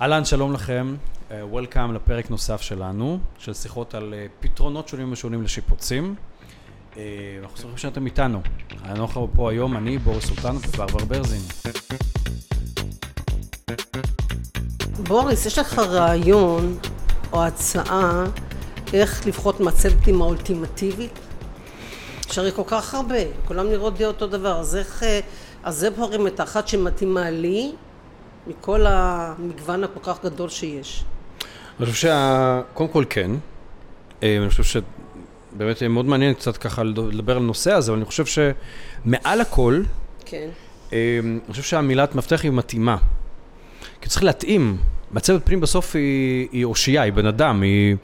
אהלן, שלום לכם, Welcome לפרק נוסף שלנו, של שיחות על פתרונות שונים ושונים לשיפוצים. אנחנו שמחים שאתם איתנו. אנחנו פה היום, אני, בוריס סולטן וברבר ברזין. בוריס, יש לך רעיון או הצעה איך לבחור מצבת פנימה אולטימטיבית? אפשרי כל כך הרבה, כולם נראות די אותו דבר, אז איך, אז זה בוחרים את האחת שמתאימה לי מכל המגוון הכל כך גדול שיש. אני חושב שקודם כל כן, אני חושב שבאמת מאוד מעניין קצת ככה לדבר על הנושא הזה, אבל אני חושב שמעל הכל, כן. אני חושב שהמילת מפתח היא מתאימה. כי צריך להתאים, מצבת פנים בסוף היא, היא אושייה, היא בן אדם, היא,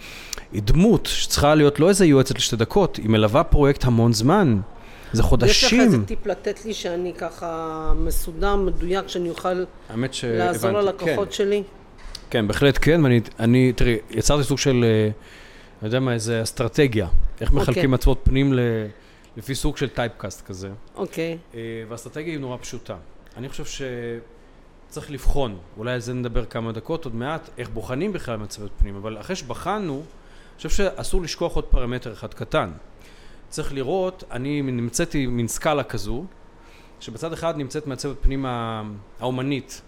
היא דמות שצריכה להיות לא איזה יועצת לשתי דקות, היא מלווה פרויקט המון זמן. זה חודשים. יש לך איזה טיפ לתת לי שאני ככה מסודר, מדויק, שאני אוכל לעזור ללקוחות כן. שלי? כן, בהחלט כן, ואני, אני, תראי, יצרתי סוג של, אני יודע מה, איזה אסטרטגיה. איך אוקיי. מחלקים מצבות פנים ל, לפי סוג של טייפקאסט כזה. אוקיי. והאסטרטגיה היא נורא פשוטה. אני חושב שצריך לבחון, אולי על זה נדבר כמה דקות עוד מעט, איך בוחנים בכלל מצבות פנים, אבל אחרי שבחנו, אני חושב שאסור לשכוח עוד פרמטר אחד קטן. צריך לראות, אני מצאתי מין סקאלה כזו, שבצד אחד נמצאת מעצבת פנים האומנית,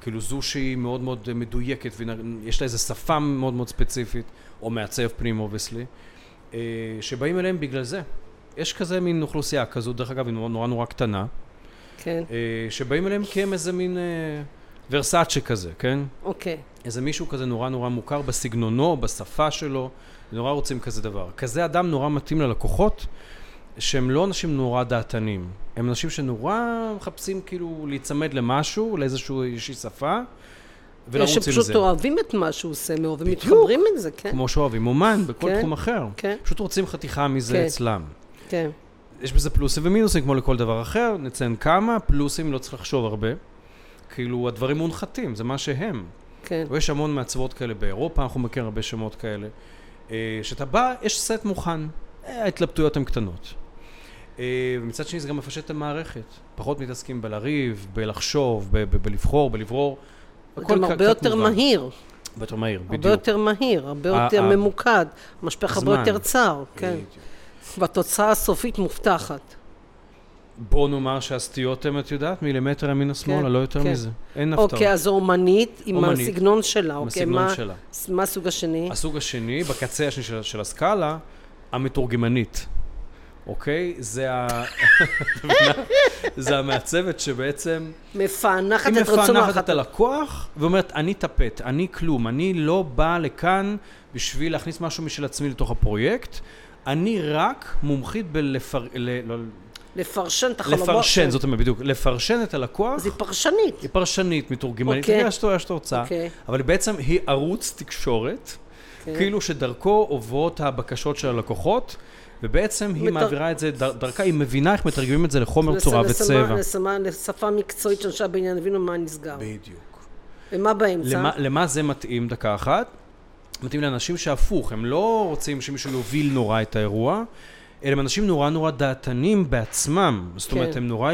כאילו זו שהיא מאוד מאוד מדויקת, ויש לה איזו שפה מאוד מאוד ספציפית, או מעצב פנים obviously, שבאים אליהם בגלל זה. יש כזה מין אוכלוסייה כזו, דרך אגב, היא נורא נורא, נורא קטנה, כן. שבאים אליהם כי הם איזה מין Versace כזה, כן? אוקיי. איזה מישהו כזה נורא נורא מוכר בסגנונו, בשפה שלו, נורא רוצים כזה דבר. כזה אדם נורא מתאים ללקוחות, שהם לא אנשים נורא דעתנים. הם אנשים שנורא מחפשים כאילו להיצמד למשהו, לאיזושהי שפה, ולרוץ עם זה. שפשוט אוהבים את מה שהוא עושה מאוד, ומתחברים עם זה, כן. כמו שאוהבים אומן, בכל כן, תחום אחר. כן. פשוט רוצים חתיכה מזה כן. אצלם. כן. יש בזה פלוסים ומינוסים כמו לכל דבר אחר, נציין כמה, פלוסים לא צריך לחשוב הרבה. כאילו, הדברים מונחתים, זה מה שהם. כן. ויש המון מעצבות כאלה באירופה, אנחנו מכירים הרבה שמות כאלה. כשאתה בא, יש סט מוכן, ההתלבטויות הן קטנות. ומצד שני זה גם מפשט את המערכת, פחות מתעסקים בלריב, בלחשוב, בלבחור, בלברור. גם הרבה יותר מהיר. הרבה יותר מהיר, בדיוק. הרבה יותר מהיר, הרבה יותר ממוקד, משפך הרבה יותר צר, כן. והתוצאה הסופית מובטחת. בוא נאמר שהסטיות הן, את יודעת, מילימטר ימינה שמאלה, לא יותר מזה. אין הפתעות. אוקיי, אז אומנית עם הסגנון שלה. עם הסגנון שלה. מה הסוג השני? הסוג השני, בקצה השני של הסקאלה, המתורגמנית. אוקיי? זה ה... זה המעצבת שבעצם... מפענחת את רצון... היא מפענחת את הלקוח, ואומרת, אני טפט, אני כלום, אני לא באה לכאן בשביל להכניס משהו משל עצמי לתוך הפרויקט, אני רק מומחית בלפר... לא... לפרשן את החלומות. לפרשן, זאת אומרת, בדיוק, לפרשן את הלקוח. אז היא פרשנית. היא פרשנית, מתורגמנית, okay. זה שאתה רוצה, okay. אבל בעצם היא ערוץ תקשורת, okay. כאילו שדרכו עוברות הבקשות של הלקוחות, ובעצם היא מת... מעבירה את זה, דר, דרכה היא מבינה איך מתרגמים את זה לחומר לס... צורה לסמה, וצבע. לסמה, לשפה מקצועית שאנשי הבניין הבינו מה נסגר. בדיוק. ומה באמצע? למה, למה זה מתאים דקה אחת? מתאים לאנשים שהפוך, הם לא רוצים שמישהו יוביל נורא את האירוע, אלא הם אנשים נורא נורא דעתנים בעצמם. זאת כן. אומרת, הם נורא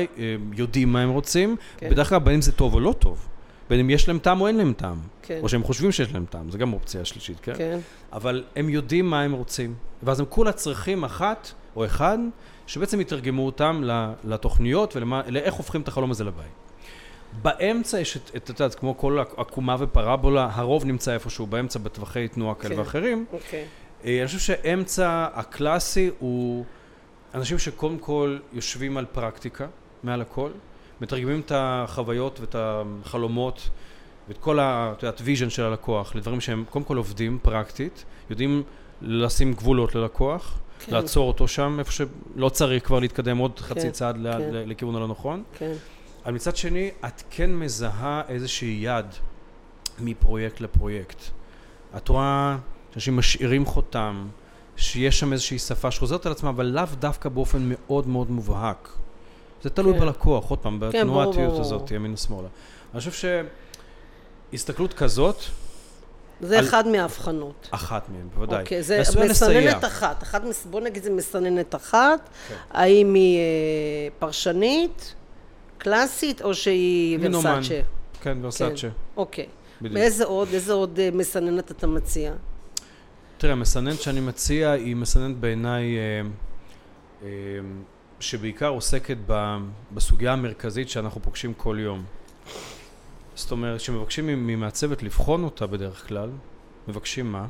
יודעים מה הם רוצים, כן. בדרך כלל בין אם זה טוב או לא טוב. בין אם יש להם טעם או אין להם טעם. כן. או שהם חושבים שיש להם טעם, זה גם אופציה שלישית, כן? כן. אבל הם יודעים מה הם רוצים. ואז הם כולה צריכים אחת או אחד, שבעצם יתרגמו אותם לתוכניות ולאיך הופכים את החלום הזה לבית. באמצע יש את, את, יודעת, כמו כל עקומה ופרבולה, הרוב נמצא איפשהו באמצע בטווחי תנועה כאלה כן. ואחרים. אוקיי. אני חושב שאמצע הקלאסי הוא אנשים שקודם כל יושבים על פרקטיקה, מעל הכל, מתרגמים את החוויות ואת החלומות ואת כל ה... את יודעת, vision של הלקוח לדברים שהם קודם כל עובדים פרקטית, יודעים לשים גבולות ללקוח, כן. לעצור אותו שם, איפה שלא צריך כבר להתקדם עוד חצי כן, צעד כן. לכיוון הלא נכון. כן. אבל מצד שני, את כן מזהה איזושהי יד מפרויקט לפרויקט. את רואה... שאנשים משאירים חותם, שיש שם איזושהי שפה שחוזרת על עצמה, אבל לאו דווקא באופן מאוד מאוד מובהק. זה תלוי כן. בלקוח, עוד פעם, בתנועתיות כן, הזאת, ימין ושמאלה. אני חושב שהסתכלות כזאת... זה על... אחד מההבחנות. אחת מהן, בוודאי. אוקיי, זה מסננת אחת. אחת. בוא נגיד זה מסננת אחת. כן. האם היא אה, פרשנית, קלאסית, או שהיא ורסאצ'ה? כן, ורסאצ'ה. כן. אוקיי. בדיוק. באיזה עוד, איזה עוד אה, מסננת אתה מציע? תראה, המסננת שאני מציע היא מסננת בעיניי אה, אה, שבעיקר עוסקת בסוגיה המרכזית שאנחנו פוגשים כל יום. זאת אומרת, כשמבקשים ממעצבת לבחון אותה בדרך כלל, מבקשים מה? אני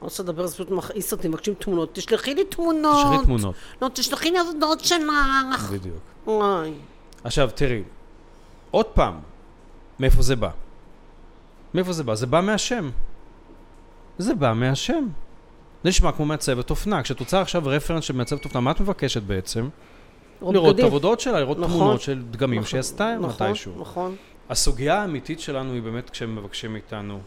רוצה לדבר, זה פשוט מכעיס אותי, מבקשים תמונות. תשלחי לי תמונות. תשלחי תמונות. לא, תשלחי לי עבודות שלך. בדיוק. וואי. עכשיו, תראי, עוד פעם, מאיפה זה בא? מאיפה זה בא? זה בא מהשם. זה בא מהשם. זה נשמע כמו מעצבת אופנה. כשאת רוצה עכשיו רפרנס של מעצבת אופנה, מה את מבקשת בעצם? לראות את. העבודות שלה, לראות נכון. תמונות של דגמים נכון, שהיא עשתה נכון, מתישהו. נכון. הסוגיה האמיתית שלנו היא באמת כשהם מבקשים מאיתנו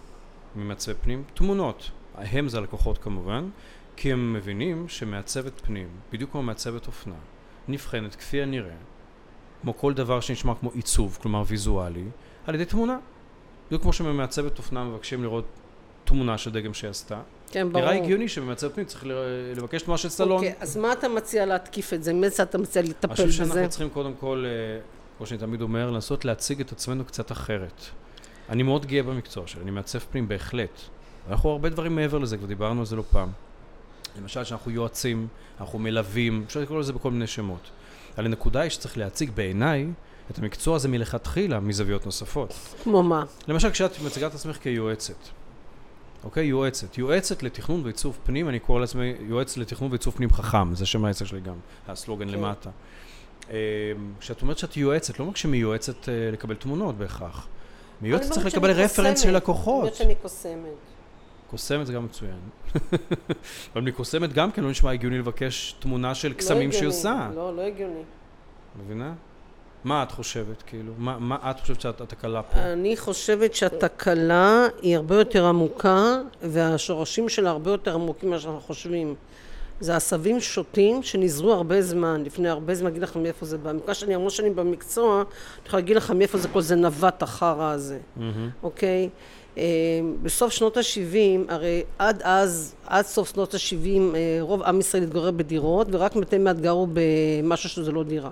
ממעצבי פנים, תמונות. הם זה הלקוחות כמובן, כי הם מבינים שמעצבת פנים, בדיוק כמו מעצבת אופנה, נבחנת כפי הנראה, כמו כל דבר שנשמע כמו עיצוב, כלומר ויזואלי, על ידי תמונה. בדיוק כמו שממעצבת אופנה מבקשים לראות תמונה של דגם שהיא עשתה. כן, ברור. נראה הגיוני שבמעצבת פנים צריך לבקש תמונה של סלון. אוקיי, אז מה אתה מציע להתקיף את זה? מי זה אתה מציע אני לטפל חושב בזה? שאנחנו צריכים קודם כל, אה, כמו שאני תמיד אומר, לנסות להציג את עצמנו קצת אחרת. אני מאוד גאה במקצוע שלי, אני מעצב פנים בהחלט. אנחנו הרבה דברים מעבר לזה, כבר דיברנו על זה לא פעם. למשל שאנחנו יועצים, אנחנו מלווים, אפשר לקרוא לזה בכל מיני שמות. אבל הנקודה היא שצריך להציג בעיניי את המקצוע הזה מלכתחילה מזוויות נוספות. כמו מה? למשל כשאת מציגה את עצמך כיועצת, אוקיי? יועצת. יועצת לתכנון ועיצוב פנים, אני קורא לעצמי יועץ לתכנון ועיצוב פנים חכם, זה שם העסק שלי גם, הסלוגן כן. למטה. אה, כשאת אומרת שאת יועצת, לא רק שמיועצת אה, לקבל תמונות בהכרח. מיועצת צריך לקבל רפרנס. של לקוחות. אני אומרת שאני קוסמת. קוסמת זה גם מצוין. אבל מקוסמת גם כן לא נשמע הגיוני לבקש תמונה של לא קסמים שהיא הגיוני. עושה. לא, לא הגיוני. מבינה? מה את חושבת, כאילו? מה, מה את חושבת שאת התקלה פה? אני חושבת שהתקלה היא הרבה יותר עמוקה, והשורשים שלה הרבה יותר עמוקים ממה שאנחנו חושבים. זה עשבים שוטים שנזרו הרבה זמן, לפני הרבה זמן, אגיד לכם מאיפה זה בא. מכיוון שאני המון שנים במקצוע, אני יכולה להגיד לכם מאיפה זה כל זה נווט החרא הזה, מהמם. אוקיי? אה, בסוף שנות ה-70, הרי עד אז, עד סוף שנות ה-70, רוב עם ישראל התגורר בדירות, ורק מתי מעט גרו במשהו שזה לא דירה.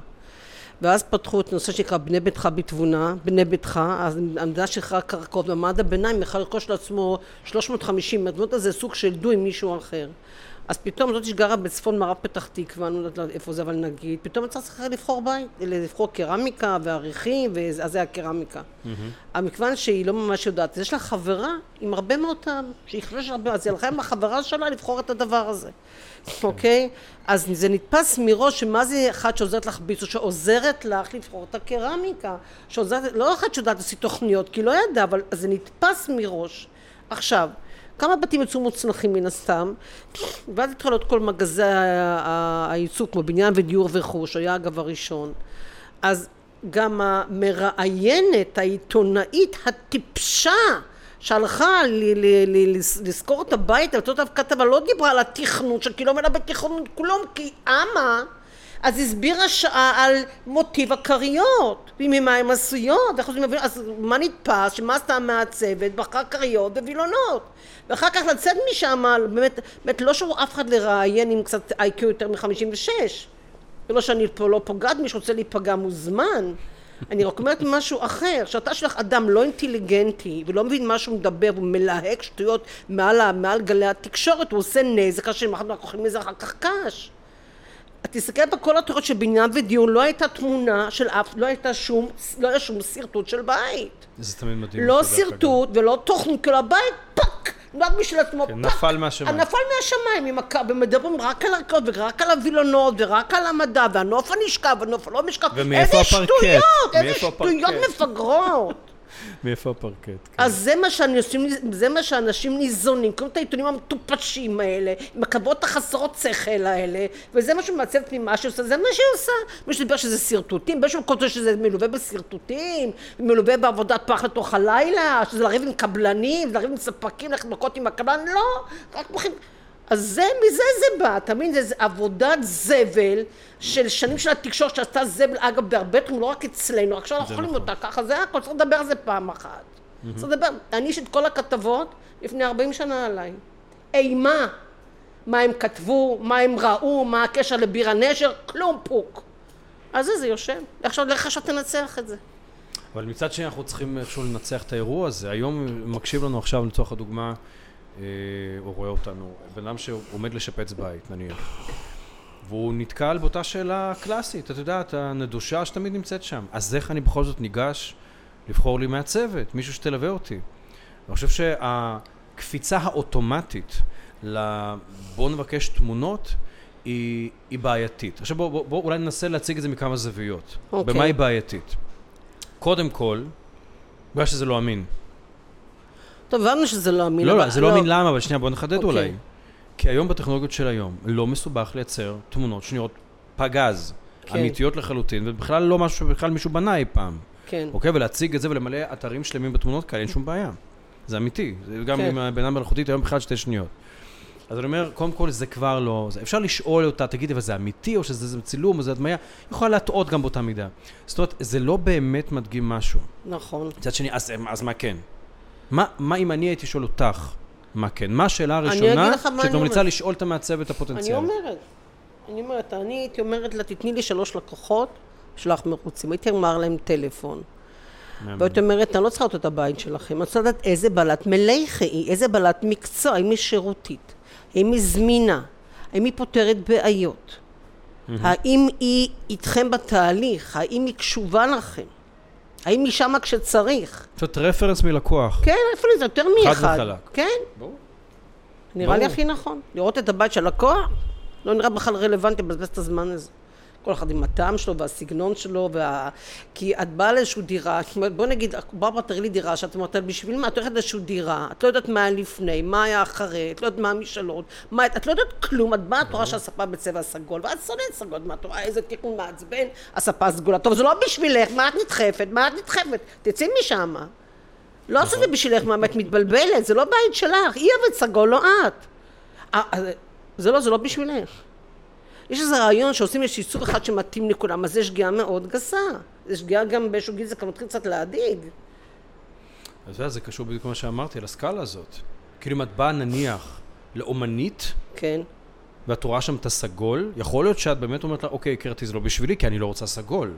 ואז פתחו את הנושא שנקרא בני ביתך בתבונה, בני ביתך, אז המדינה שחררה קרקעות, ומעמד הביניים יכול לרכוש לעצמו 350 מטר, זה סוג של דו עם מישהו אחר. אז פתאום זאת שגרה בצפון מערב פתח תקווה, אני לא יודעת איפה זה, אבל נגיד, פתאום אתה צריך לבחור בית, לבחור קרמיקה ועריכים, ואז זה הקרמיקה. מכיוון שהיא לא ממש יודעת, יש לה חברה עם הרבה מאוד טעם, שהיא חושבת שהרבה, אז היא הלכה עם החברה שלה לבחור את הדבר הזה, אוקיי? אז זה נתפס מראש שמה זה אחת שעוזרת לך ביצוע, שעוזרת לך לבחור את הקרמיקה, שעוזרת, לא אחת שיודעת לעשות תוכניות, כי לא ידעה, אבל זה נתפס מראש. עכשיו, כמה בתים יצאו מוצלחים מן הסתם, ואז התחילו את כל מגזי ה- ה- הייצוג, כמו בניין ודיור ורכוש, היה אגב הראשון. אז גם המראיינת, העיתונאית הטיפשה, שהלכה ל- ל- ל- לס- לשכור את הבית, לתת עליו כתבה, לא דיברה על שכי לא מבינה בתכנון כלום, כי אמה, אז הסבירה שעה על מוטיב הכריות, וממה הן עשויות, אז מה נתפס, שמה עשתה המעצבת, בחרה כריות ווילונות, ואחר כך לצאת משם, באמת, באמת לא שהוא אף אחד לראיין עם קצת איי-קיו יותר מ-56, ולא שאני פה לא פוגעת, מי שרוצה להיפגע מוזמן. אני רק אומרת משהו אחר, שאתה שלך אדם לא אינטליגנטי ולא מבין מה שהוא מדבר והוא מלהק שטויות מעל, מעל גלי התקשורת, הוא עושה נזק, כאשר אנחנו אוכלים מזה אחר כך קש. תסתכל בכל התיאוריות של בניין ודיון, לא הייתה תמונה של אף, לא הייתה שום, לא היה שום שרטוט של בית. זה תמיד מדהים. לא. שרטוט ולא תוכנית, כאילו הבית נולד משל עצמו כן. נפל מהשמיים. נפל מהשמיים, ומדברים רק על הרקעות ורק על הווילונות ורק על המדע והנוף הנשכב והנוף הלא משכב. ומאיפה איזה הפרקט? שטויות, איזה שטויות? מפגרות. מאיפה הפרקט? כן. אז זה מה, שאנשים, זה מה שאנשים ניזונים, קוראים את העיתונים המטופשים האלה, עם הכתבות החסרות שכל האלה, וזה מה שמעצב ממה שהיא עושה, זה מה שהיא עושה. מי שדיבר שזה שרטוטים, באיזשהו מקום שזה מלווה בשרטוטים, מלווה בעבודת פח לתוך הלילה, שזה לריב עם קבלנים, לריב עם ספקים, ללכת מכות עם הקבלן, לא, רק בוחרים. אז זה, מזה זה בא, אתה מבין? זה, עבודת זבל של שנים של התקשורת שעשתה זבל, אגב, בהרבה תחומים, לא רק אצלנו, עכשיו אנחנו אוכלים נכון. אותה ככה, זה הכל, צריך לדבר על זה פעם אחת. צריך לדבר, אני יש את כל הכתבות לפני 40 שנה עליי. אימה, מה הם כתבו, מה הם ראו, מה הקשר לבירה נשר, כלום פוק. אז זה, זה יושב. עכשיו, לך עכשיו תנצח את זה. אבל מצד שני אנחנו צריכים איכשהו לנצח את האירוע הזה. היום מקשיב לנו עכשיו לצורך הדוגמה, אה, או רואה אותנו, בן אדם שעומד לשפץ בית נניח. והוא נתקל באותה שאלה קלאסית, אתה יודע, את הנדושה שתמיד נמצאת שם. אז איך אני בכל זאת ניגש לבחור לי מהצוות, מישהו שתלווה אותי? אני חושב שהקפיצה האוטומטית ל... בוא נבקש תמונות, היא, היא בעייתית. עכשיו בואו בוא, בוא, אולי ננסה להציג את זה מכמה זוויות. Okay. אוקיי. במה היא בעייתית? קודם כל, בגלל שזה לא אמין. טוב, הבנו שזה לא אמין. לא, אבל- לא, זה לא אמין למה, אבל שנייה בוא נחדד אוקיי. אולי. כי היום בטכנולוגיות של היום, לא מסובך לייצר תמונות שנראות פגז, כן. אמיתיות לחלוטין, ובכלל לא משהו שבכלל מישהו בנה אי פעם. כן. אוקיי? ולהציג את זה ולמלא אתרים שלמים בתמונות כאלה, אין שום בעיה. זה אמיתי. זה גם כן. עם הבינה מלאכותית היום בכלל שתי שניות. אז אני אומר, קודם כל זה כבר לא... זה, אפשר לשאול אותה, תגידי, אבל זה אמיתי, או שזה זה צילום, או זה הדמיה? היא יכולה להטעות גם באותה מידה. זאת אומרת, זה לא באמת מדגים משהו. נכון. מצד שני, אז, אז מה כן? מה, מה אם אני הייתי שואל אותך, מה כן? מה השאלה הראשונה אני שאת ממליצה. לשאול את המעצבת אני הפוטנציאל? אומרת, אני אומרת, אני הייתי אומרת לה, תתני לי שלוש לקוחות שלך מרוצים. הייתי אמר להם טלפון. והייתי אומרת, אני לא צריכה את הבית שלכם, אני רוצה לדעת איזה בעלת מלאכה היא, איזה בעלת מקצוע, האם היא שירותית, האם היא זמינה, האם היא פותרת בעיות, האם היא איתכם בתהליך, האם היא קשובה לכם, האם היא שמה כשצריך. זאת רפרנס מלקוח. כן, אפילו זה יותר מאחד. וחלק. כן, ברור. נראה לי. הכי נכון. לראות את הבית של לקוח, לא נראה בכלל רלוונטי לבזבז את הזמן הזה. כל אחד עם הטעם שלו והסגנון שלו, וה... כי את באה לאיזושהי דירה, בוא נגיד, ברברה תראי לי דירה שאת אומרת, בשביל מה? את הולכת לאיזושהי דירה, את לא יודעת מה היה לפני, מה היה אחרי, את לא יודעת מה המשאלות, מה... את לא יודעת כלום, את באה, את רואה שהספה בצבע סגול, ואת שונאת סגול, מה את רואה, איזה תיקון מעצבן, הספה סגולה. טוב, זה לא בשבילך, מה את נדחפת? מה את נדחפת? תצאי משם. לא עשו את זה בשבילך, מה, את מתבלבלת, זה לא בית שלך, היא אוהבת סגול, לא את. אה, אה, זה לא, זה לא בשבילך. יש איזה רעיון שעושים איזה עיצוב אחד שמתאים לכולם, אז זה שגיאה מאוד גסה. זה שגיאה גם באיזשהו גיל, זה כבר מתחיל קצת להדאיג. אז זה קשור בדיוק למה שאמרתי, לסקאלה הזאת. כאילו אם את באה נניח לאומנית, כן. ואת רואה שם את הסגול, יכול להיות שאת באמת אומרת לה, אוקיי, קרטי, זה לא בשבילי, כי אני לא רוצה סגול.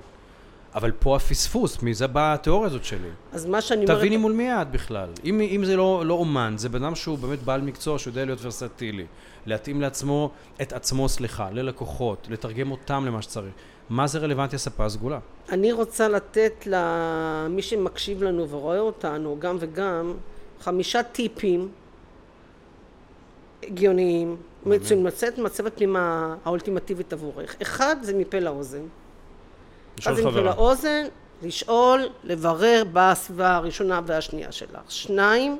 אבל פה הפספוס, מזה באה התיאוריה הזאת שלי. אז מה שאני אומרת... תביני מול מי את בכלל. אם, אם זה לא, לא אומן, זה בן אדם שהוא באמת בעל מקצוע, שיודע להיות ורסטילי. להתאים לעצמו, את עצמו, סליחה, ללקוחות, לתרגם אותם למה שצריך. מה זה רלוונטי הספה הסגולה? אני רוצה לתת למי שמקשיב לנו ורואה אותנו, גם וגם, חמישה טיפים הגיוניים, מצוין, מצאת מצבת פנימה האולטימטיבית עבורך. אחד, זה מפה לאוזן. לשאול אז אם חברה. לאוזן, לשאול, לברר בסביבה הראשונה והשנייה שלך. שניים,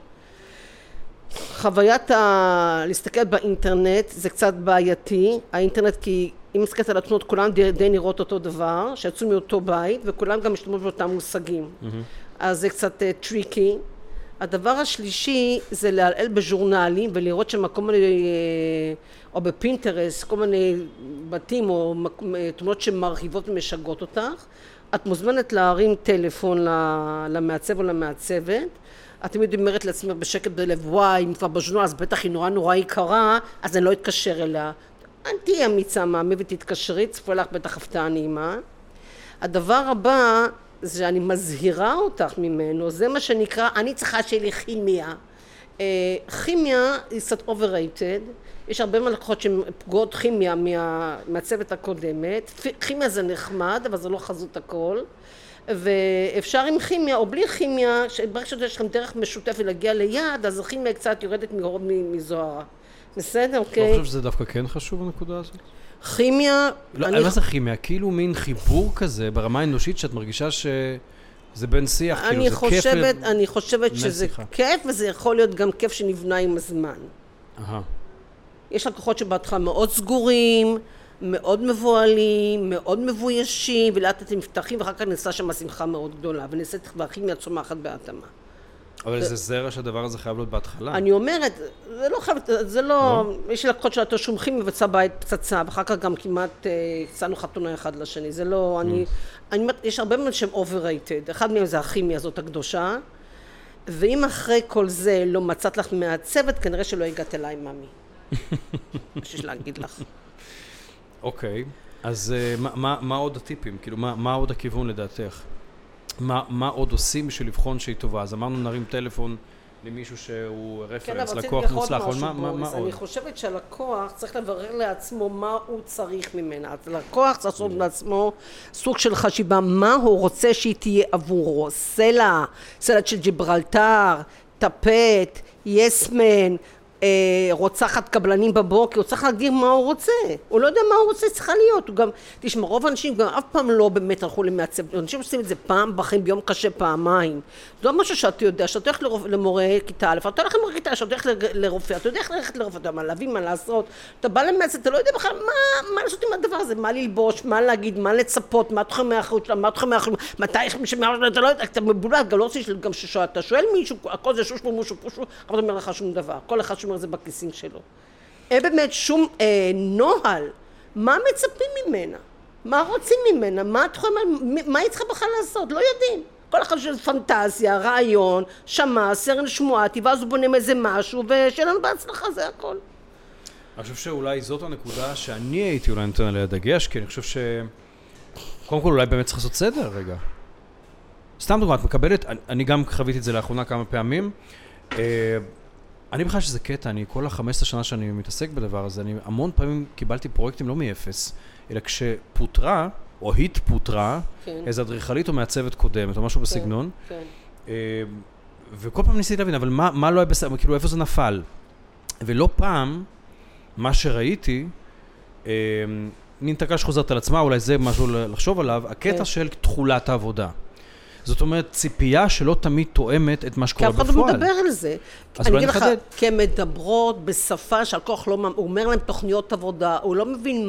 חוויית ה... להסתכל באינטרנט זה קצת בעייתי, האינטרנט כי אם מסתכלת על התמונות כולן די, די נראות אותו דבר, שיצאו מאותו בית וכולם גם משתמשים באותם מושגים, אז זה קצת אה, tricky. הדבר השלישי זה לעלעל בז'ורנלים ולראות שם כל מיני, או ב Pinterest, כל מיני בתים או אה, תמונות שמרחיבות ומשגעות אותך. את מוזמנת להרים טלפון למעצב או למעצבת. את תמיד אומרת לעצמך בשקט בלב, וואי, אם כבר בז'ורנל אז בטח היא נורא נורא יקרה, אז אני לא אתקשר אליה. אז תהיי אמיצה מאמי ותתקשרי, צפוי לך בטח הפתעה נעימה. הדבר הבא שאני מזהירה אותך ממנו, זה מה שנקרא, אני צריכה שיהיה לי כימיה. אה, כימיה היא קצת overrated, יש הרבה מהלקוחות שהן פגועות כימיה מה, מהצוות הקודמת, כימיה זה נחמד, אבל זה לא חזות הכל, ואפשר עם כימיה או בלי כימיה, ברגע שיש לכם דרך משותפת להגיע ליעד, אז הכימיה קצת יורדת מזוהרה. בסדר, לא אוקיי? חושב שזה דווקא כן חשוב הנקודה הזאת? כימיה, לא, אני- מה זה כימיה? כאילו מין חיבור כזה ברמה האנושית שאת מרגישה שזה בין שיח, כאילו זה כיף. חושבת, ל- אני חושבת שזה שיחה. כיף, וזה יכול להיות גם כיף שנבנה עם הזמן. אהה. יש לקוחות שבהתחלה מאוד סגורים, מאוד מבוהלים, מאוד מבוישים, ולאט לאט הם נפתחים, ואחר כך נעשה שם שמחה מאוד גדולה, ונעשית והכימיה צומחת בהתאמה. אבל זה זרע שהדבר הזה חייב להיות בהתחלה. אני אומרת, זה לא חייב, זה לא, יש לי לקוחות של כימיה וצא בית פצצה, ואחר כך גם כמעט אה, הצענו חתונה אחד לשני, זה לא, אני, אני אומרת, יש הרבה מאוד שהם overrated, אחד מהם זה הכימיה הזאת הקדושה, ואם אחרי כל זה לא מצאת לך מעצבת, כנראה שלא הגעת אליי, ממי. יש לי להגיד לך. אוקיי, אז אה, מה- מה- מה עוד הטיפים? כאילו, מה מה עוד הכיוון לדעתך? מה, מה עוד עושים בשביל לבחון שהיא טובה. אז אמרנו נרים טלפון למישהו שהוא כן, רפרנס, רציתי לקוח מוצלח, אבל מה, מה, מה. עוד? אני חושבת שהלקוח צריך לברר לעצמו מה הוא צריך ממנה. אז הלקוח צריך לעשות לעצמו סוג של חשיבה, מה הוא רוצה שהיא תהיה עבורו. סלע, סלע של ג'יברלטר, טפט, יסמן, אה, רוצחת קבלנים בבוקר, הוא צריך להגדיר מה הוא רוצה. הוא לא יודע מה הוא רוצה, צריכה להיות. הוא גם, תשמע, רוב האנשים גם אף פעם לא באמת הלכו למעצב. אנשים עושים את זה פעם בחיים, ביום קשה פעמיים. זה לא משהו שאתה יודע, שאתה הולך לרופ... למורה כיתה א', אתה הולך למורה כיתה, שאתה הולך לרופא, אתה יודע איך ללכת לרופא, אתה יודע מה להביא, מה לעשות. אתה בא למעצב, אתה לא יודע בכלל מה, מה לעשות עם הדבר הזה, מה ללבוש, מה להגיד, מה לצפות, מה תחומי האחריות שלה, מה תחומי האחריות, מתי, איך מישהו, אתה לא יודע, אתה מבולבל, גם לא רוצה גם ששואל, אתה שואל מישהו, הכל זה שוש מושו פושו, אבל אומר לך שום דבר, כל אחד שומר את זה בכיסים שלו. אין באמת שום אה, נוהל, מה מצפים ממנה, מה רוצים ממנה, מה התחום, מה היא צריכה בכלל לעשות, לא יודעים. כל אחד של פנטזיה, רעיון, שמע, סרן שמועתי, ואז הוא בונה איזה משהו, ושיהיה לנו בהצלחה, זה הכל. אני חושב שאולי זאת הנקודה שאני הייתי אולי נותן עליה דגש, כי אני חושב ש... קודם כל אולי באמת צריך לעשות סדר רגע. סתם דוגמא, את מקבלת, אני, גם חוויתי את זה לאחרונה כמה פעמים. אה, אני בכלל שזה קטע, אני כל ה-15 שנה שאני מתעסק בדבר הזה, אני המון פעמים קיבלתי פרויקטים לא מאפס, אלא כשפוטרה, או התפוטרה, כן. איזו אדריכלית או מעצבת קודמת, או משהו בסגנון, כן. אה, וכל פעם ניסיתי להבין, אבל מה, מה לא היה בסדר, כאילו איפה זה נפל? ולא פעם, מה שראיתי, אה, מין תקלה שחוזרת על עצמה, אולי זה משהו לחשוב עליו, הקטע כן. של תכולת העבודה. זאת אומרת, ציפייה שלא תמיד תואמת את מה כי שקורה אף אחד לא בפועל. מדבר על זה. אז אני אולי אגיד לך, נחדד. כי הן מדברות בשפה שהלקוח לא... הוא אומר להם תוכניות עבודה, הוא לא מבין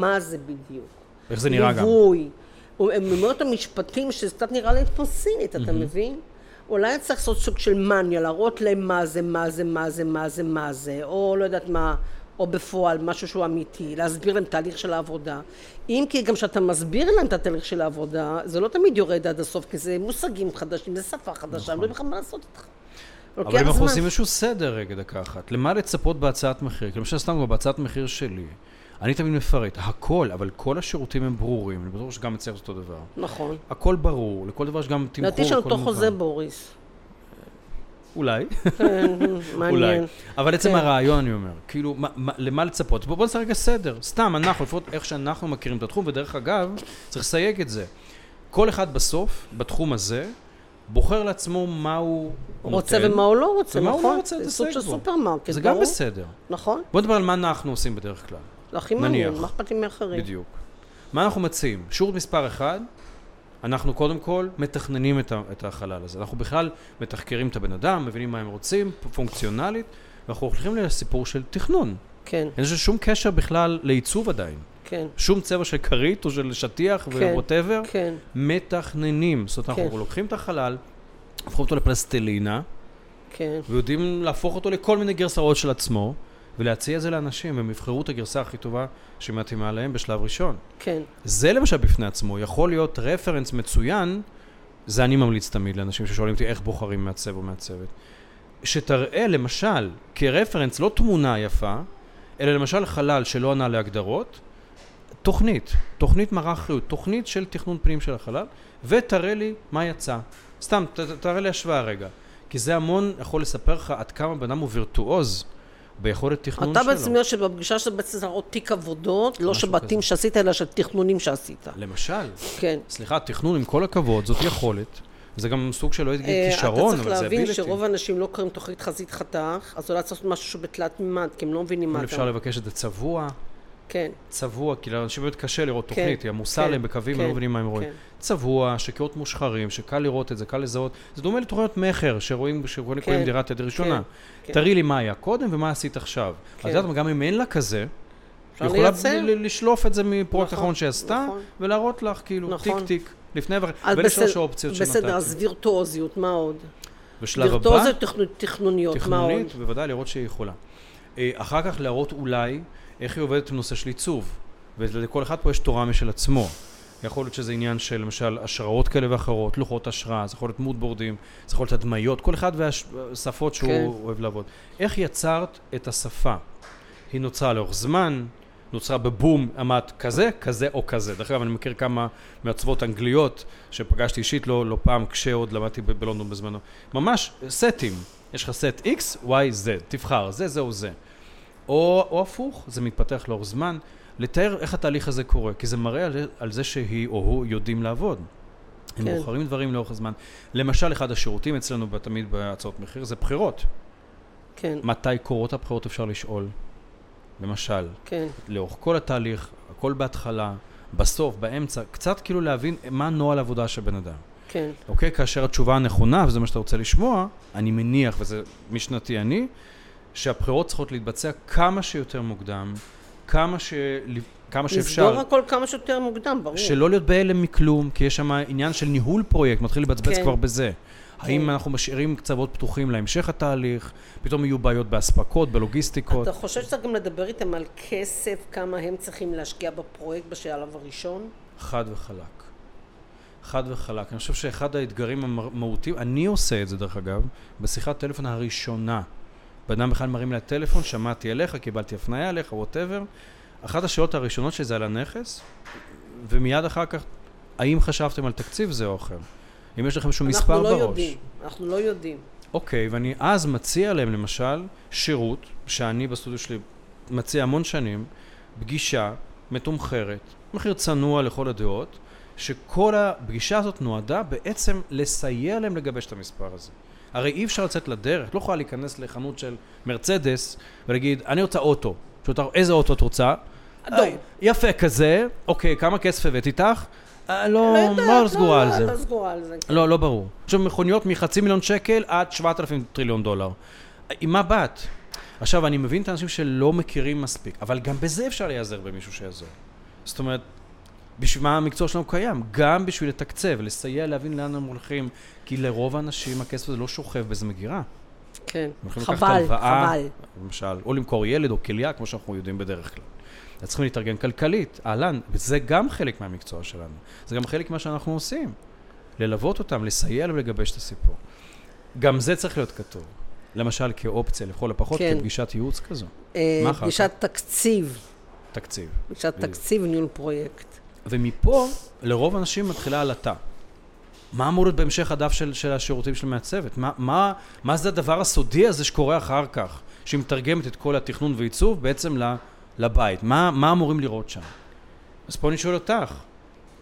מה זה בדיוק. איך זה נראה גם. ליווי. הוא- הם אומרים את המשפטים שזה קצת נראה להם כמו סינית, אתה מבין? אולי צריך לעשות סוג של מניה, להראות להם מה זה, מה זה, מה זה, מה זה, מה זה, או לא יודעת מה, או בפועל, משהו שהוא אמיתי, להסביר להם תהליך של העבודה. אם כי גם כשאתה מסביר להם את התהליך של העבודה, זה לא תמיד יורד עד הסוף, כי זה מושגים חדשים, זה שפה חדשה, הם לא יודעים בכלל מה לעשות איתך. אבל אם אנחנו זמן. עושים איזשהו סדר רגע דקה אחת, למה לצפות בהצעת מחיר? כי למשל סתם בהצעת מחיר שלי, אני תמיד מפרט, הכל, אבל כל השירותים הם ברורים, אני בטוח שגם אצלך זה אותו דבר. נכון. הכל ברור, לכל דבר יש גם תמחור, לדעתי יש לנו אותו. חוזה, בוריס. אולי, אולי. אבל עצם כן. הרעיון, אני אומר, כאילו, מה- מה- למה לצפות? בוא בוא נעשה רגע סדר. סתם, אנחנו, לפחות איך שאנחנו מכירים את התחום, ודרך אגב, צריך לסייג את זה. כל אחד בסוף, בתחום הזה, בוחר לעצמו מה הוא רוצה נותן, ומה הוא לא רוצה, ומה הוא נכון? לא רוצה זה סוג להתעסק של בו. סופרמרקט, זה גם. בסדר. נכון, בוא נדבר על מה אנחנו עושים בדרך כלל. הכי. מעניין, מה אכפת לי מאחרים? בדיוק. מה אנחנו מציעים? שירות מספר אחד, אנחנו קודם כל מתכננים את, ה- את החלל הזה. אנחנו בכלל מתחקרים את הבן אדם, מבינים מה הם רוצים, פונקציונלית, ואנחנו הולכים לסיפור של תכנון. כן, אין לזה שום קשר בכלל לעיצוב עדיין. כן, שום צבע של כרית או של שטיח כן, וווטאבר, כן, מתכננים. זאת אומרת, כן. אנחנו לוקחים את החלל, הופכים אותו לפלסטלינה, כן, ויודעים להפוך אותו לכל מיני גרסאות של עצמו, ולהציע את זה לאנשים, הם יבחרו את הגרסה הכי טובה שמתאימה להם בשלב ראשון. כן, זה למשל בפני עצמו יכול להיות רפרנס מצוין, זה אני ממליץ תמיד לאנשים ששואלים אותי איך בוחרים מעצב או מעצבת. שתראה למשל כרפרנס לא תמונה יפה, אלא למשל חלל שלא ענה להגדרות, תוכנית, תוכנית מערך אחריות, תוכנית של תכנון פנים של החלל, ותראה לי מה יצא. סתם, ת, ת- תראה לי השוואה רגע. כי זה המון יכול לספר לך עד כמה בן אדם הוא וירטואוז ביכולת תכנון אתה שלו. בעצם אומר שבפגישה שאתה בעצם צריך להראות תיק עבודות, לא של בתים. שעשית, אלא של תכנונים שעשית. למשל, כן. סליחה, תכנון עם כל הכבוד, זאת יכולת. זה גם סוג של לא אגיד אה, כישרון, אתה אבל צריך זה להבין אביליטי. שרוב האנשים לא קוראים תוכנית חזית חתך, אז אולי צריך לעשות משהו בתלת מימד, כי הם לא מבינים מה אתה... אפשר לבקש את זה צבוע, כן, צבוע, כי לאנשים באמת קשה לראות כן, תוכנית, היא עמוסה כן, עליהם בקווים, כן, לא מבינים מה הם רואים. כן. צבוע, שקיעות מושחרים, שקל לראות את זה, קל לזהות. זה דומה לתוכניות מכר, שרואים, שקונים כן, דירת יד ראשונה. כן. תראי לי מה היה קודם ומה עשית עכשיו. כן. את יודעת, גם אם אין לה כזה, היא יכולה. ל- לשלוף את זה מפרויקט נכון, אחרון שעשתה, נכון. ולהראות לך כאילו נכון. טיק טיק, לפני ו... אז ואלה שלוש בסדר- האופציות בסדר, שנתתי. אז וירטואוזיות, מה עוד? בשלב הבא, וירטואוזיות תכנ- תכנוניות, מה עוד? תכנונית, בוודאי לראות שהיא יכולה. אה, אחר כך להראות אולי איך היא עובדת עם נושא של עיצוב. ולכל אחד פה יש תורה משל עצמו. יכול להיות שזה עניין של למשל השראות כאלה ואחרות, לוחות השראה, זה יכול להיות מודבורדים, זה יכול להיות הדמיות, כל אחד והשפות שהוא כן. אוהב לעבוד. איך יצרת את השפה? היא נוצרה לאורך זמן, נוצרה בבום, אמרת כזה, כזה או כזה. דרך אגב, אני מכיר כמה מעצבות אנגליות שפגשתי אישית לא, לא פעם, כשעוד למדתי ב- בלונדון בזמנו. ממש סטים, יש לך סט X, Y, Z, תבחר, זה, זה או זה. או, או הפוך, זה מתפתח לאורך זמן. לתאר איך התהליך הזה קורה, כי זה מראה על, על זה שהיא או הוא יודעים לעבוד. הם כן. בוחרים דברים לאורך הזמן. למשל, אחד השירותים אצלנו תמיד בהצעות מחיר זה בחירות. כן, מתי קורות הבחירות אפשר לשאול? למשל, כן, לאורך כל התהליך, הכל בהתחלה, בסוף, באמצע, קצת כאילו להבין מה נוהל העבודה של בן אדם. כן. אוקיי? כאשר התשובה הנכונה, וזה מה שאתה רוצה לשמוע, אני מניח, וזה משנתי אני, שהבחירות צריכות להתבצע כמה שיותר מוקדם, כמה, ש... כמה שאפשר. לסגור הכל כמה שיותר מוקדם, ברור. שלא להיות בהלם מכלום, כי יש שם עניין של ניהול פרויקט, מתחיל לבצבץ כן. כבר בזה. האם אנחנו משאירים קצוות פתוחים להמשך התהליך, פתאום יהיו בעיות באספקות, בלוגיסטיקות. אתה חושב שצריך גם לדבר איתם על כסף, כמה הם צריכים להשקיע בפרויקט בשלב הראשון? חד וחלק. חד וחלק. אני חושב שאחד האתגרים המהותיים, אני עושה את זה דרך אגב, בשיחת טלפון הראשונה. בן אדם בכלל מרים לי טלפון, שמעתי אליך, קיבלתי הפניה אליך, ווטאבר. אחת השאלות הראשונות שלי זה על הנכס, ומיד אחר כך, האם חשבתם על תקציב זה או אחר? אם יש לכם איזשהו מספר אנחנו בראש. לא יודעים, אנחנו לא יודעים. אוקיי, ואני אז מציע להם למשל שירות, שאני בסטודיו שלי מציע המון שנים, פגישה מתומחרת, מחיר צנוע לכל הדעות, שכל הפגישה הזאת נועדה בעצם לסייע להם לגבש את המספר הזה. הרי אי אפשר לצאת לדרך, את לא יכולה להיכנס לחנות של מרצדס ולהגיד, אני רוצה אוטו. שאתה, איזה אוטו את רוצה? אדום. "אה, יפה כזה, אוקיי, כמה כסף הבאת איתך? "אה, לא, לא לא סגורה על זה. לא סגורה על זה. כן. לא, לא ברור. עכשיו מכוניות מחצי מיליון שקל עד 7,000 טריליון דולר. עם מה באת? עכשיו, אני מבין את האנשים שלא מכירים מספיק, אבל גם בזה אפשר להיעזר במישהו שיעזור. זאת אומרת, בשביל מה המקצוע שלנו קיים? גם בשביל לתקצב, לסייע להבין לאן הם הולכים, כי לרוב האנשים הכסף הזה לא שוכב באיזה מגירה. כן. חבל, הלוואה, חבל. למשל, או למכור ילד או כליה, כמו שאנחנו יודעים בדרך כלל. אז צריכים להתארגן כלכלית, אהלן, וזה גם חלק מהמקצוע שלנו. זה גם חלק ממה שאנחנו עושים. ללוות אותם, לסייע להם לגבש את הסיפור. גם זה צריך להיות כתוב. למשל כאופציה, לכל הפחות, כן. כפגישת ייעוץ כזו. אה, מה אחר כך? פגישת תקציב, תקציב. פגישת. תקציב וניהול פרויקט. ומפה, לרוב האנשים מתחילה עלטה. מה אמור להיות בהמשך הדף של, של השירותים של מעצבת? מה, מה, מה זה הדבר הסודי הזה שקורה אחר כך, שהיא מתרגמת את כל התכנון ועיצוב בעצם לבית? מה, מה אמורים לראות שם? אז פה אני שואל אותך,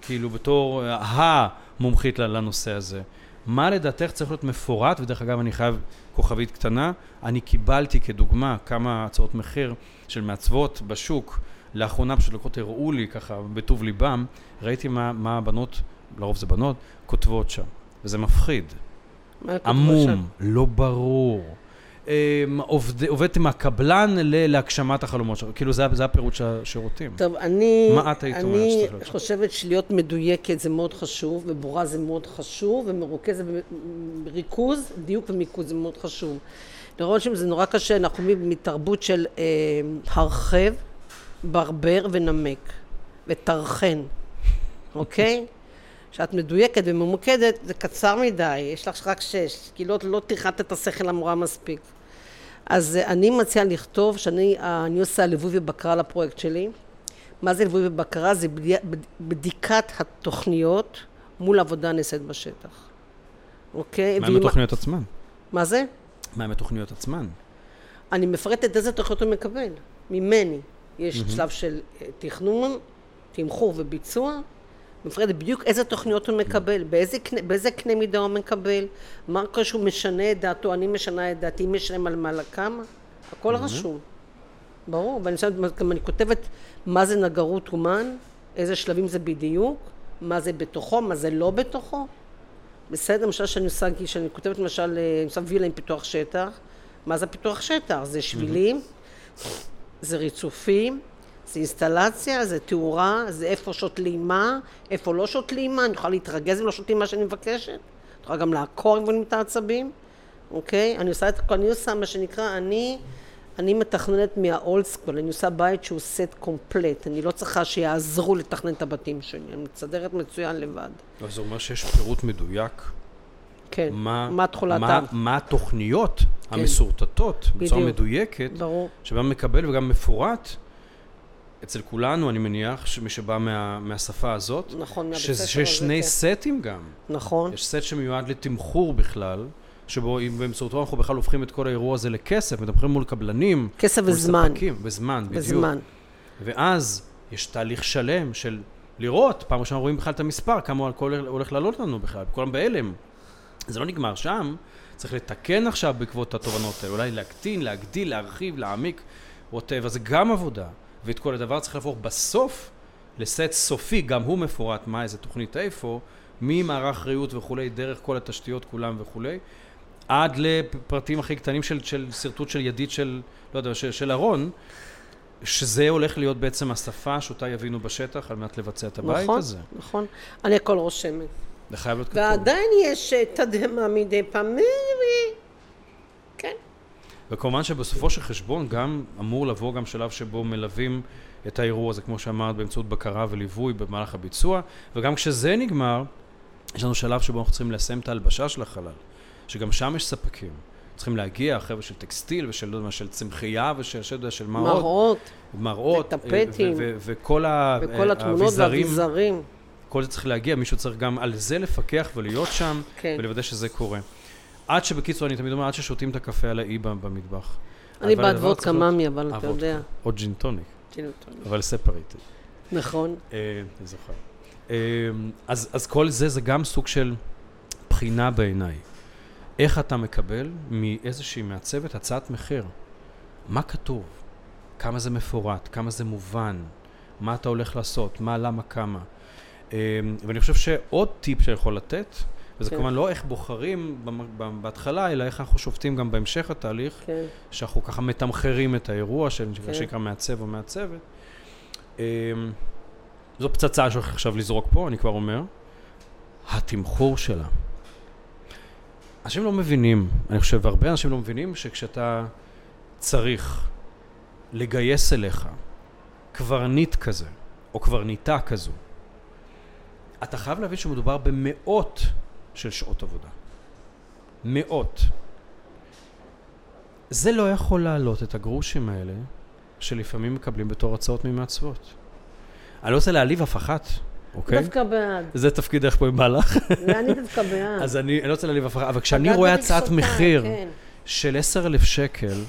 כאילו בתור אה, המומחית לנושא הזה, מה לדעתך צריך להיות מפורט, ודרך אגב אני חייב כוכבית קטנה, אני קיבלתי כדוגמה כמה הצעות מחיר של מעצבות בשוק, לאחרונה פשוט לקרות הראו לי ככה בטוב ליבם, ראיתי מה, מה הבנות, לרוב זה בנות, כותבות שם, וזה מפחיד. עמום, לא ברור. אמ, עובד, עובדת עם הקבלן ל- להגשמת החלומות שלו, כאילו זה, זה הפירוט של השירותים. טוב, אני, מה את היית אני? חושבת שלהיות מדויקת זה מאוד חשוב, וברורה זה מאוד חשוב, ומרוכזת בריכוז, דיוק ומיקוד זה מאוד חשוב. לראות שזה נורא קשה, אנחנו מתרבות של אה, הרחב, ברבר ונמק, וטרחן, אוקיי? כשאת מדויקת וממוקדת, זה קצר מדי, יש לך רק שש, כי לא, לא תרחת את השכל המורה מספיק. אז אה, אני מציעה לכתוב שאני אה, אני עושה ליווי ובקרה לפרויקט שלי. מה זה ליווי ובקרה? זה בדי- בד- בדיקת התוכניות מול עבודה נעשית בשטח. אוקיי? מה עם התוכניות עצמן? מה זה? מה עם התוכניות עצמן? אני מפרטת איזה תוכניות הוא מקבל, ממני. יש שלב של אה, תכנון, תמחור וביצוע, מפרטת בדיוק איזה תוכניות הוא מקבל, באיזה, באיזה קנה מידה הוא מקבל, מה שהוא משנה את דעתו, אני משנה את דעתי, מי משלם על מה לכמה, הכל רשום. ברור, ואני חושבת, גם אני כותבת מה זה נגרות אומן, איזה שלבים זה בדיוק, מה זה בתוכו, מה זה לא בתוכו. בסדר, למשל שאני עושה, כשאני כותבת למשל, אה, אני עושה וילה עם פיתוח שטח, מה זה פיתוח שטח? זה שבילים, זה ריצופים, זה אינסטלציה, זה תאורה, זה איפה שותלים מה, איפה לא שותלים מה, אני יכולה להתרגז אם לא שותלים מה שאני מבקשת, אני יכולה גם לעקור אם בונים את העצבים, אוקיי? אני עושה את הכל, אני עושה מה שנקרא, אני, אני מתכננת מהאולד סקול, אני עושה בית שהוא סט קומפלט, אני לא צריכה שיעזרו לתכנן את הבתים שלי, אני מסדרת מצוין לבד. אז זה אומר שיש פירוט מדויק. כן, מה, מה תכולת מה. מה התוכניות המסורטטות, בצורה. מדויקת, ברור. שגם מקבל וגם מפורט, אצל כולנו, אני מניח, שמי שבא מה, מהשפה הזאת, נכון, מהבית שזה- ספר שיש הזה, שני כן. סטים גם. נכון. יש סט שמיועד לתמחור בכלל, שבו אם באמצעותו אנחנו בכלל הופכים את כל האירוע הזה לכסף, מתמחרים מול קבלנים, כסף מול וזמן. ספקים, וזמן, בדיוק. וזמן. ואז יש תהליך שלם של לראות, פעם ראשונה רואים בכלל את המספר, כמה הכל הולך לעלות לנו בכלל, כולם בהלם. זה לא נגמר שם, צריך לתקן עכשיו בעקבות התובנות האלה, אולי להקטין, להגדיל, להרחיב, להעמיק, ווטאבר, זה גם עבודה. ואת כל הדבר צריך להפוך בסוף לסט סופי, גם הוא מפורט, מה, איזה תוכנית איפה, ממערך ריהוט וכולי, דרך כל התשתיות כולם וכולי, עד לפרטים הכי קטנים של, של שרטוט של ידית של, לא יודע, של, של ארון, שזה הולך להיות בעצם השפה שאותה יבינו בשטח על מנת לבצע את הבית נכון, הזה. נכון. אני הכל רושמת. זה חייב להיות כתוב. ועדיין יש אה, תדהמה מדי פעם. כן. וכמובן שבסופו של חשבון גם אמור לבוא גם שלב שבו מלווים את האירוע הזה, כמו שאמרת, באמצעות בקרה וליווי במהלך הביצוע, וגם כשזה נגמר, יש לנו שלב שבו אנחנו צריכים לסיים את ההלבשה של החלל, שגם שם יש ספקים. צריכים להגיע, חבר'ה של טקסטיל ושל, לא יודע, של צמחייה ושל, של, של עוד, מראות, מראות, וטפטים. ו- וכל ה- וכל התמונות האביזרים, והאביזרים. כל זה צריך להגיע, מישהו צריך גם על זה לפקח ולהיות שם, כן. ולוודא שזה קורה. עד שבקיצור, אני תמיד אומר, עד ששותים את הקפה על האי במטבח. אני בעד וודקה ממי, אבל אתה. יודע. או ג'ין טוניק, ג'ין טוניק. אבל ספרייטד. נכון. אה, אני זוכר. אה, אז, אז כל זה, זה גם סוג של בחינה בעיניי. איך אתה מקבל מאיזושהי מעצבת הצעת מחיר? מה כתוב? כמה זה מפורט? כמה זה מובן? מה אתה הולך לעשות? מה, למה, כמה? אה, ואני חושב שעוד טיפ שיכול לתת, וזה כן. כמובן לא איך בוחרים בהתחלה, אלא איך אנחנו שופטים גם בהמשך התהליך, כן. שאנחנו ככה מתמחרים את האירוע, כן. שנקרא מעצב או מעצבת. אמ, זו פצצה שהולך עכשיו לזרוק פה, אני כבר אומר. התמחור שלה. אנשים לא מבינים, אני חושב, והרבה אנשים לא מבינים, שכשאתה צריך לגייס אליך קברניט כזה, או קברניטה כזו, אתה חייב להבין שמדובר במאות של שעות עבודה. מאות. זה לא יכול להעלות את הגרושים האלה שלפעמים מקבלים בתור הצעות ממעצבות. אני לא רוצה להעליב אף אחת, אוקיי? דווקא בעד. זה תפקידך פה עם בעלך. ואני דווקא בעד. אז אני, אני לא רוצה להעליב אף אחת, אבל כשאני רואה הצעת מחיר כן. של 10,000 שקל,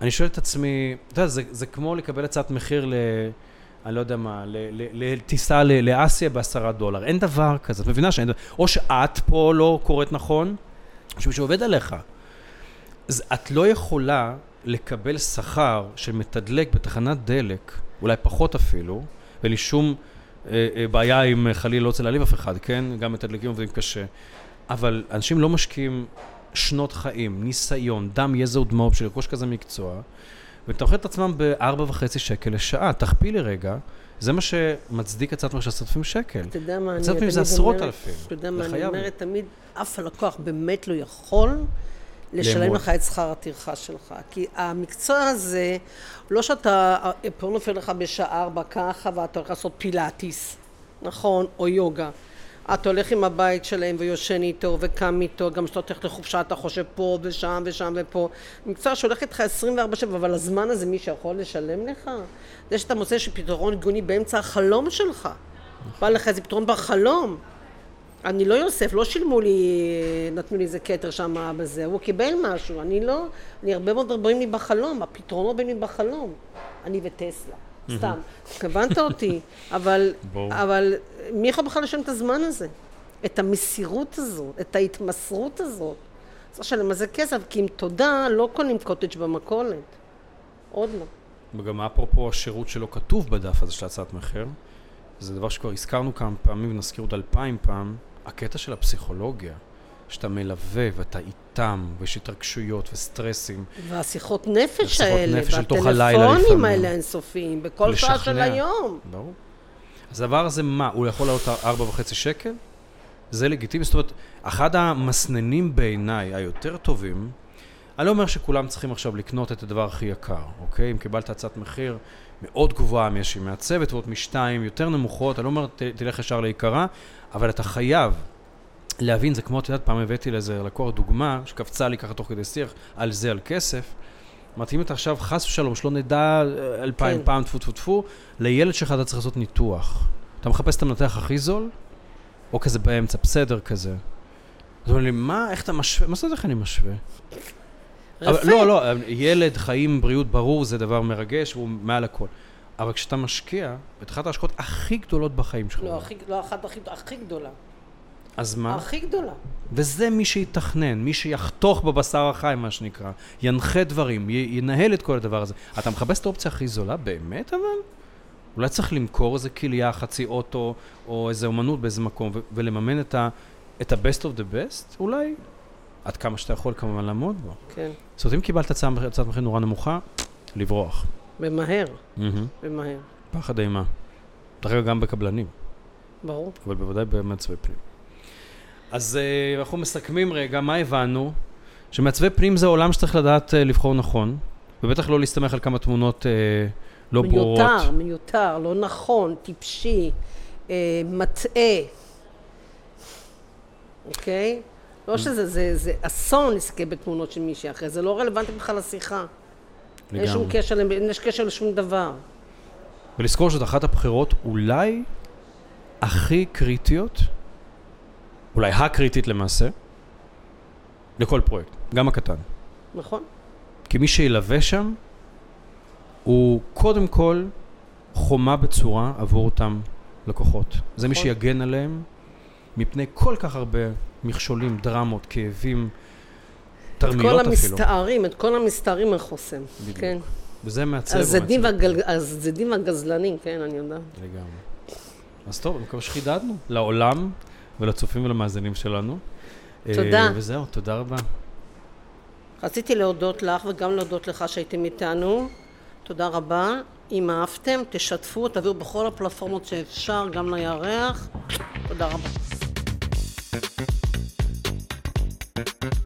אני שואל את עצמי, אתה יודע, זה, זה כמו לקבל הצעת מחיר ל... אני לא יודע מה, לטיסה לאסיה בעשרה דולר. אין דבר כזה, את מבינה שאין דבר... או שאת פה לא קוראת נכון, או שמישהו עובד עליך. אז את לא יכולה לקבל שכר שמתדלק בתחנת דלק, אולי פחות אפילו, ואין לי שום אה, אה, בעיה אם אה, חלילה לא רוצה להעליב אף אחד, כן? גם מתדלקים עובדים קשה. אבל אנשים לא משקיעים שנות חיים, ניסיון, דם, יזע ודמעות בשביל לרכוש כזה מקצוע, ואתה אוכל את עצמם בארבע וחצי שקל לשעה. תכפילי רגע, זה מה שמצדיק הצעת מחיר של אלפים שקל. אתה יודע מה, אני הצעת מחיר זה תמיד עשרות אומרת- אלפים. אתה יודע מה, אני. אומרת תמיד, אף הלקוח באמת לא יכול לשלם. לך את שכר הטרחה שלך. כי המקצוע הזה, לא שאתה, פה נופל לך בשעה ארבע ככה, ואתה הולך לעשות פילאטיס, נכון? או יוגה. אתה הולך עם הבית שלהם ויושן איתו וקם איתו, גם כשאתה הולך לחופשה אתה חושב פה ושם ושם ופה. מקצוע שהולך איתך 24 שבע, אבל הזמן הזה מי שיכול לשלם לך? זה שאתה מוצא שפתרון ארגוני באמצע החלום שלך. בא לך איזה פתרון בחלום. אני לא יוסף, לא שילמו לי, נתנו לי איזה כתר שם בזה, הוא קיבל משהו, אני לא, אני הרבה מאוד דברים לי בחלום, הפתרונות באים לי בחלום, אני וטסלה, סתם, הבנת אותי, אבל. אבל מי יכול בכלל לשלם את הזמן הזה? את המסירות הזאת, את ההתמסרות הזאת. צריך לשלם על זה כסף, כי עם תודה לא קונים קוטג' במכולת. עוד לא. וגם אפרופו השירות שלא כתוב בדף הזה של הצעת מחיר, זה דבר שכבר הזכרנו כמה פעמים ונזכיר עוד אלפיים פעם, הקטע של הפסיכולוגיה, שאתה מלווה ואתה איתם, ויש התרגשויות וסטרסים, והשיחות נפש השיחות האלה, נפש והטלפונים. האלה האינסופיים, בכל שעה של. היום. ברור. אז הדבר הזה מה, הוא יכול לעלות ארבע וחצי שקל? זה לגיטימי, זאת אומרת, אחד המסננים בעיניי היותר טובים, אני לא אומר שכולם צריכים עכשיו לקנות את הדבר הכי יקר, אוקיי? אם קיבלת הצעת מחיר מאוד גבוהה מאיזושהי מעצבת ועוד משתיים יותר נמוכות, אני לא אומר ת, תלך ישר ליקרה, אבל אתה חייב להבין, זה כמו, את יודעת, פעם הבאתי לאיזה לקוח דוגמה, שקפצה לי ככה תוך כדי שיח, על זה, על כסף. זאת אם אתה עכשיו, חס ושלום, שלא נדע אה, אלפיים כן. פעם, טפו טפו טפו, לילד שלך אתה צריך לעשות ניתוח. אתה מחפש את המנתח הכי זול, או כזה באמצע, בסדר כזה. אז אומרים לי, מה, איך אתה משווה? מה זאת אומרת איך אני משווה? אבל, רפה. לא, לא, ילד, חיים, בריאות, ברור, זה דבר מרגש, והוא מעל הכל. אבל כשאתה משקיע, את אחת ההשקעות הכי גדולות בחיים שלך, לא, הכי, לא אחת הכי, הכי גדולה. אז מה? הכי גדולה. וזה מי שיתכנן, מי שיחתוך בבשר החי, מה שנקרא, ינחה דברים, י- ינהל את כל הדבר הזה. אתה מחפש את האופציה הכי זולה? באמת אבל? אולי צריך למכור איזה כליה, חצי אוטו, או איזה אומנות באיזה מקום, ו- ולממן את ה- את ה-best of the best? אולי? עד כמה שאתה יכול כמובן לעמוד בו. כן. זאת אומרת, אם קיבלת הצעת מחיר נורא נמוכה, לברוח. ומהר, מהמם. ומהר. פחד אימה. דרך אגב, גם בקבלנים, ברור. אבל בוודאי במעצבי פנים. אז אה, אנחנו מסכמים רגע, מה הבנו? שמעצבי פנים זה עולם שצריך לדעת אה, לבחור נכון, ובטח לא להסתמך על כמה תמונות אה, לא ברורות. מיותר, מיותר, לא נכון, טיפשי, מטעה, אוקיי? Mm. לא שזה, זה, זה אסון להסתכל בתמונות של מישהי אחרי, זה לא רלוונטי בכלל לשיחה. אין שום לגמרי. קשר, אין קשר לשום דבר. ולזכור שזאת אחת הבחירות אולי הכי קריטיות, אולי הקריטית למעשה, לכל פרויקט, גם הקטן. נכון? כי מי שילווה שם, הוא קודם כל חומה בצורה עבור אותם לקוחות. זה מי נכון. שיגן עליהם מפני כל כך הרבה מכשולים, דרמות, כאבים, את כל תרמיות אפילו. המסתערים, את כל המסתערים על חוסם. בדיוק. כן. וזה מעצב. הזדים. והגל- הזדים והגזלנים, כן, אני יודעת. לגמרי. אז טוב, אני מקווה שחידדנו לעולם ולצופים ולמאזינים שלנו. תודה. אה, וזהו, תודה רבה. רציתי להודות לך וגם להודות לך שהייתם איתנו. תודה רבה. אם אהבתם, תשתפו, תביאו בכל הפלטפורמות שאפשר, גם לירח. תודה רבה. thank you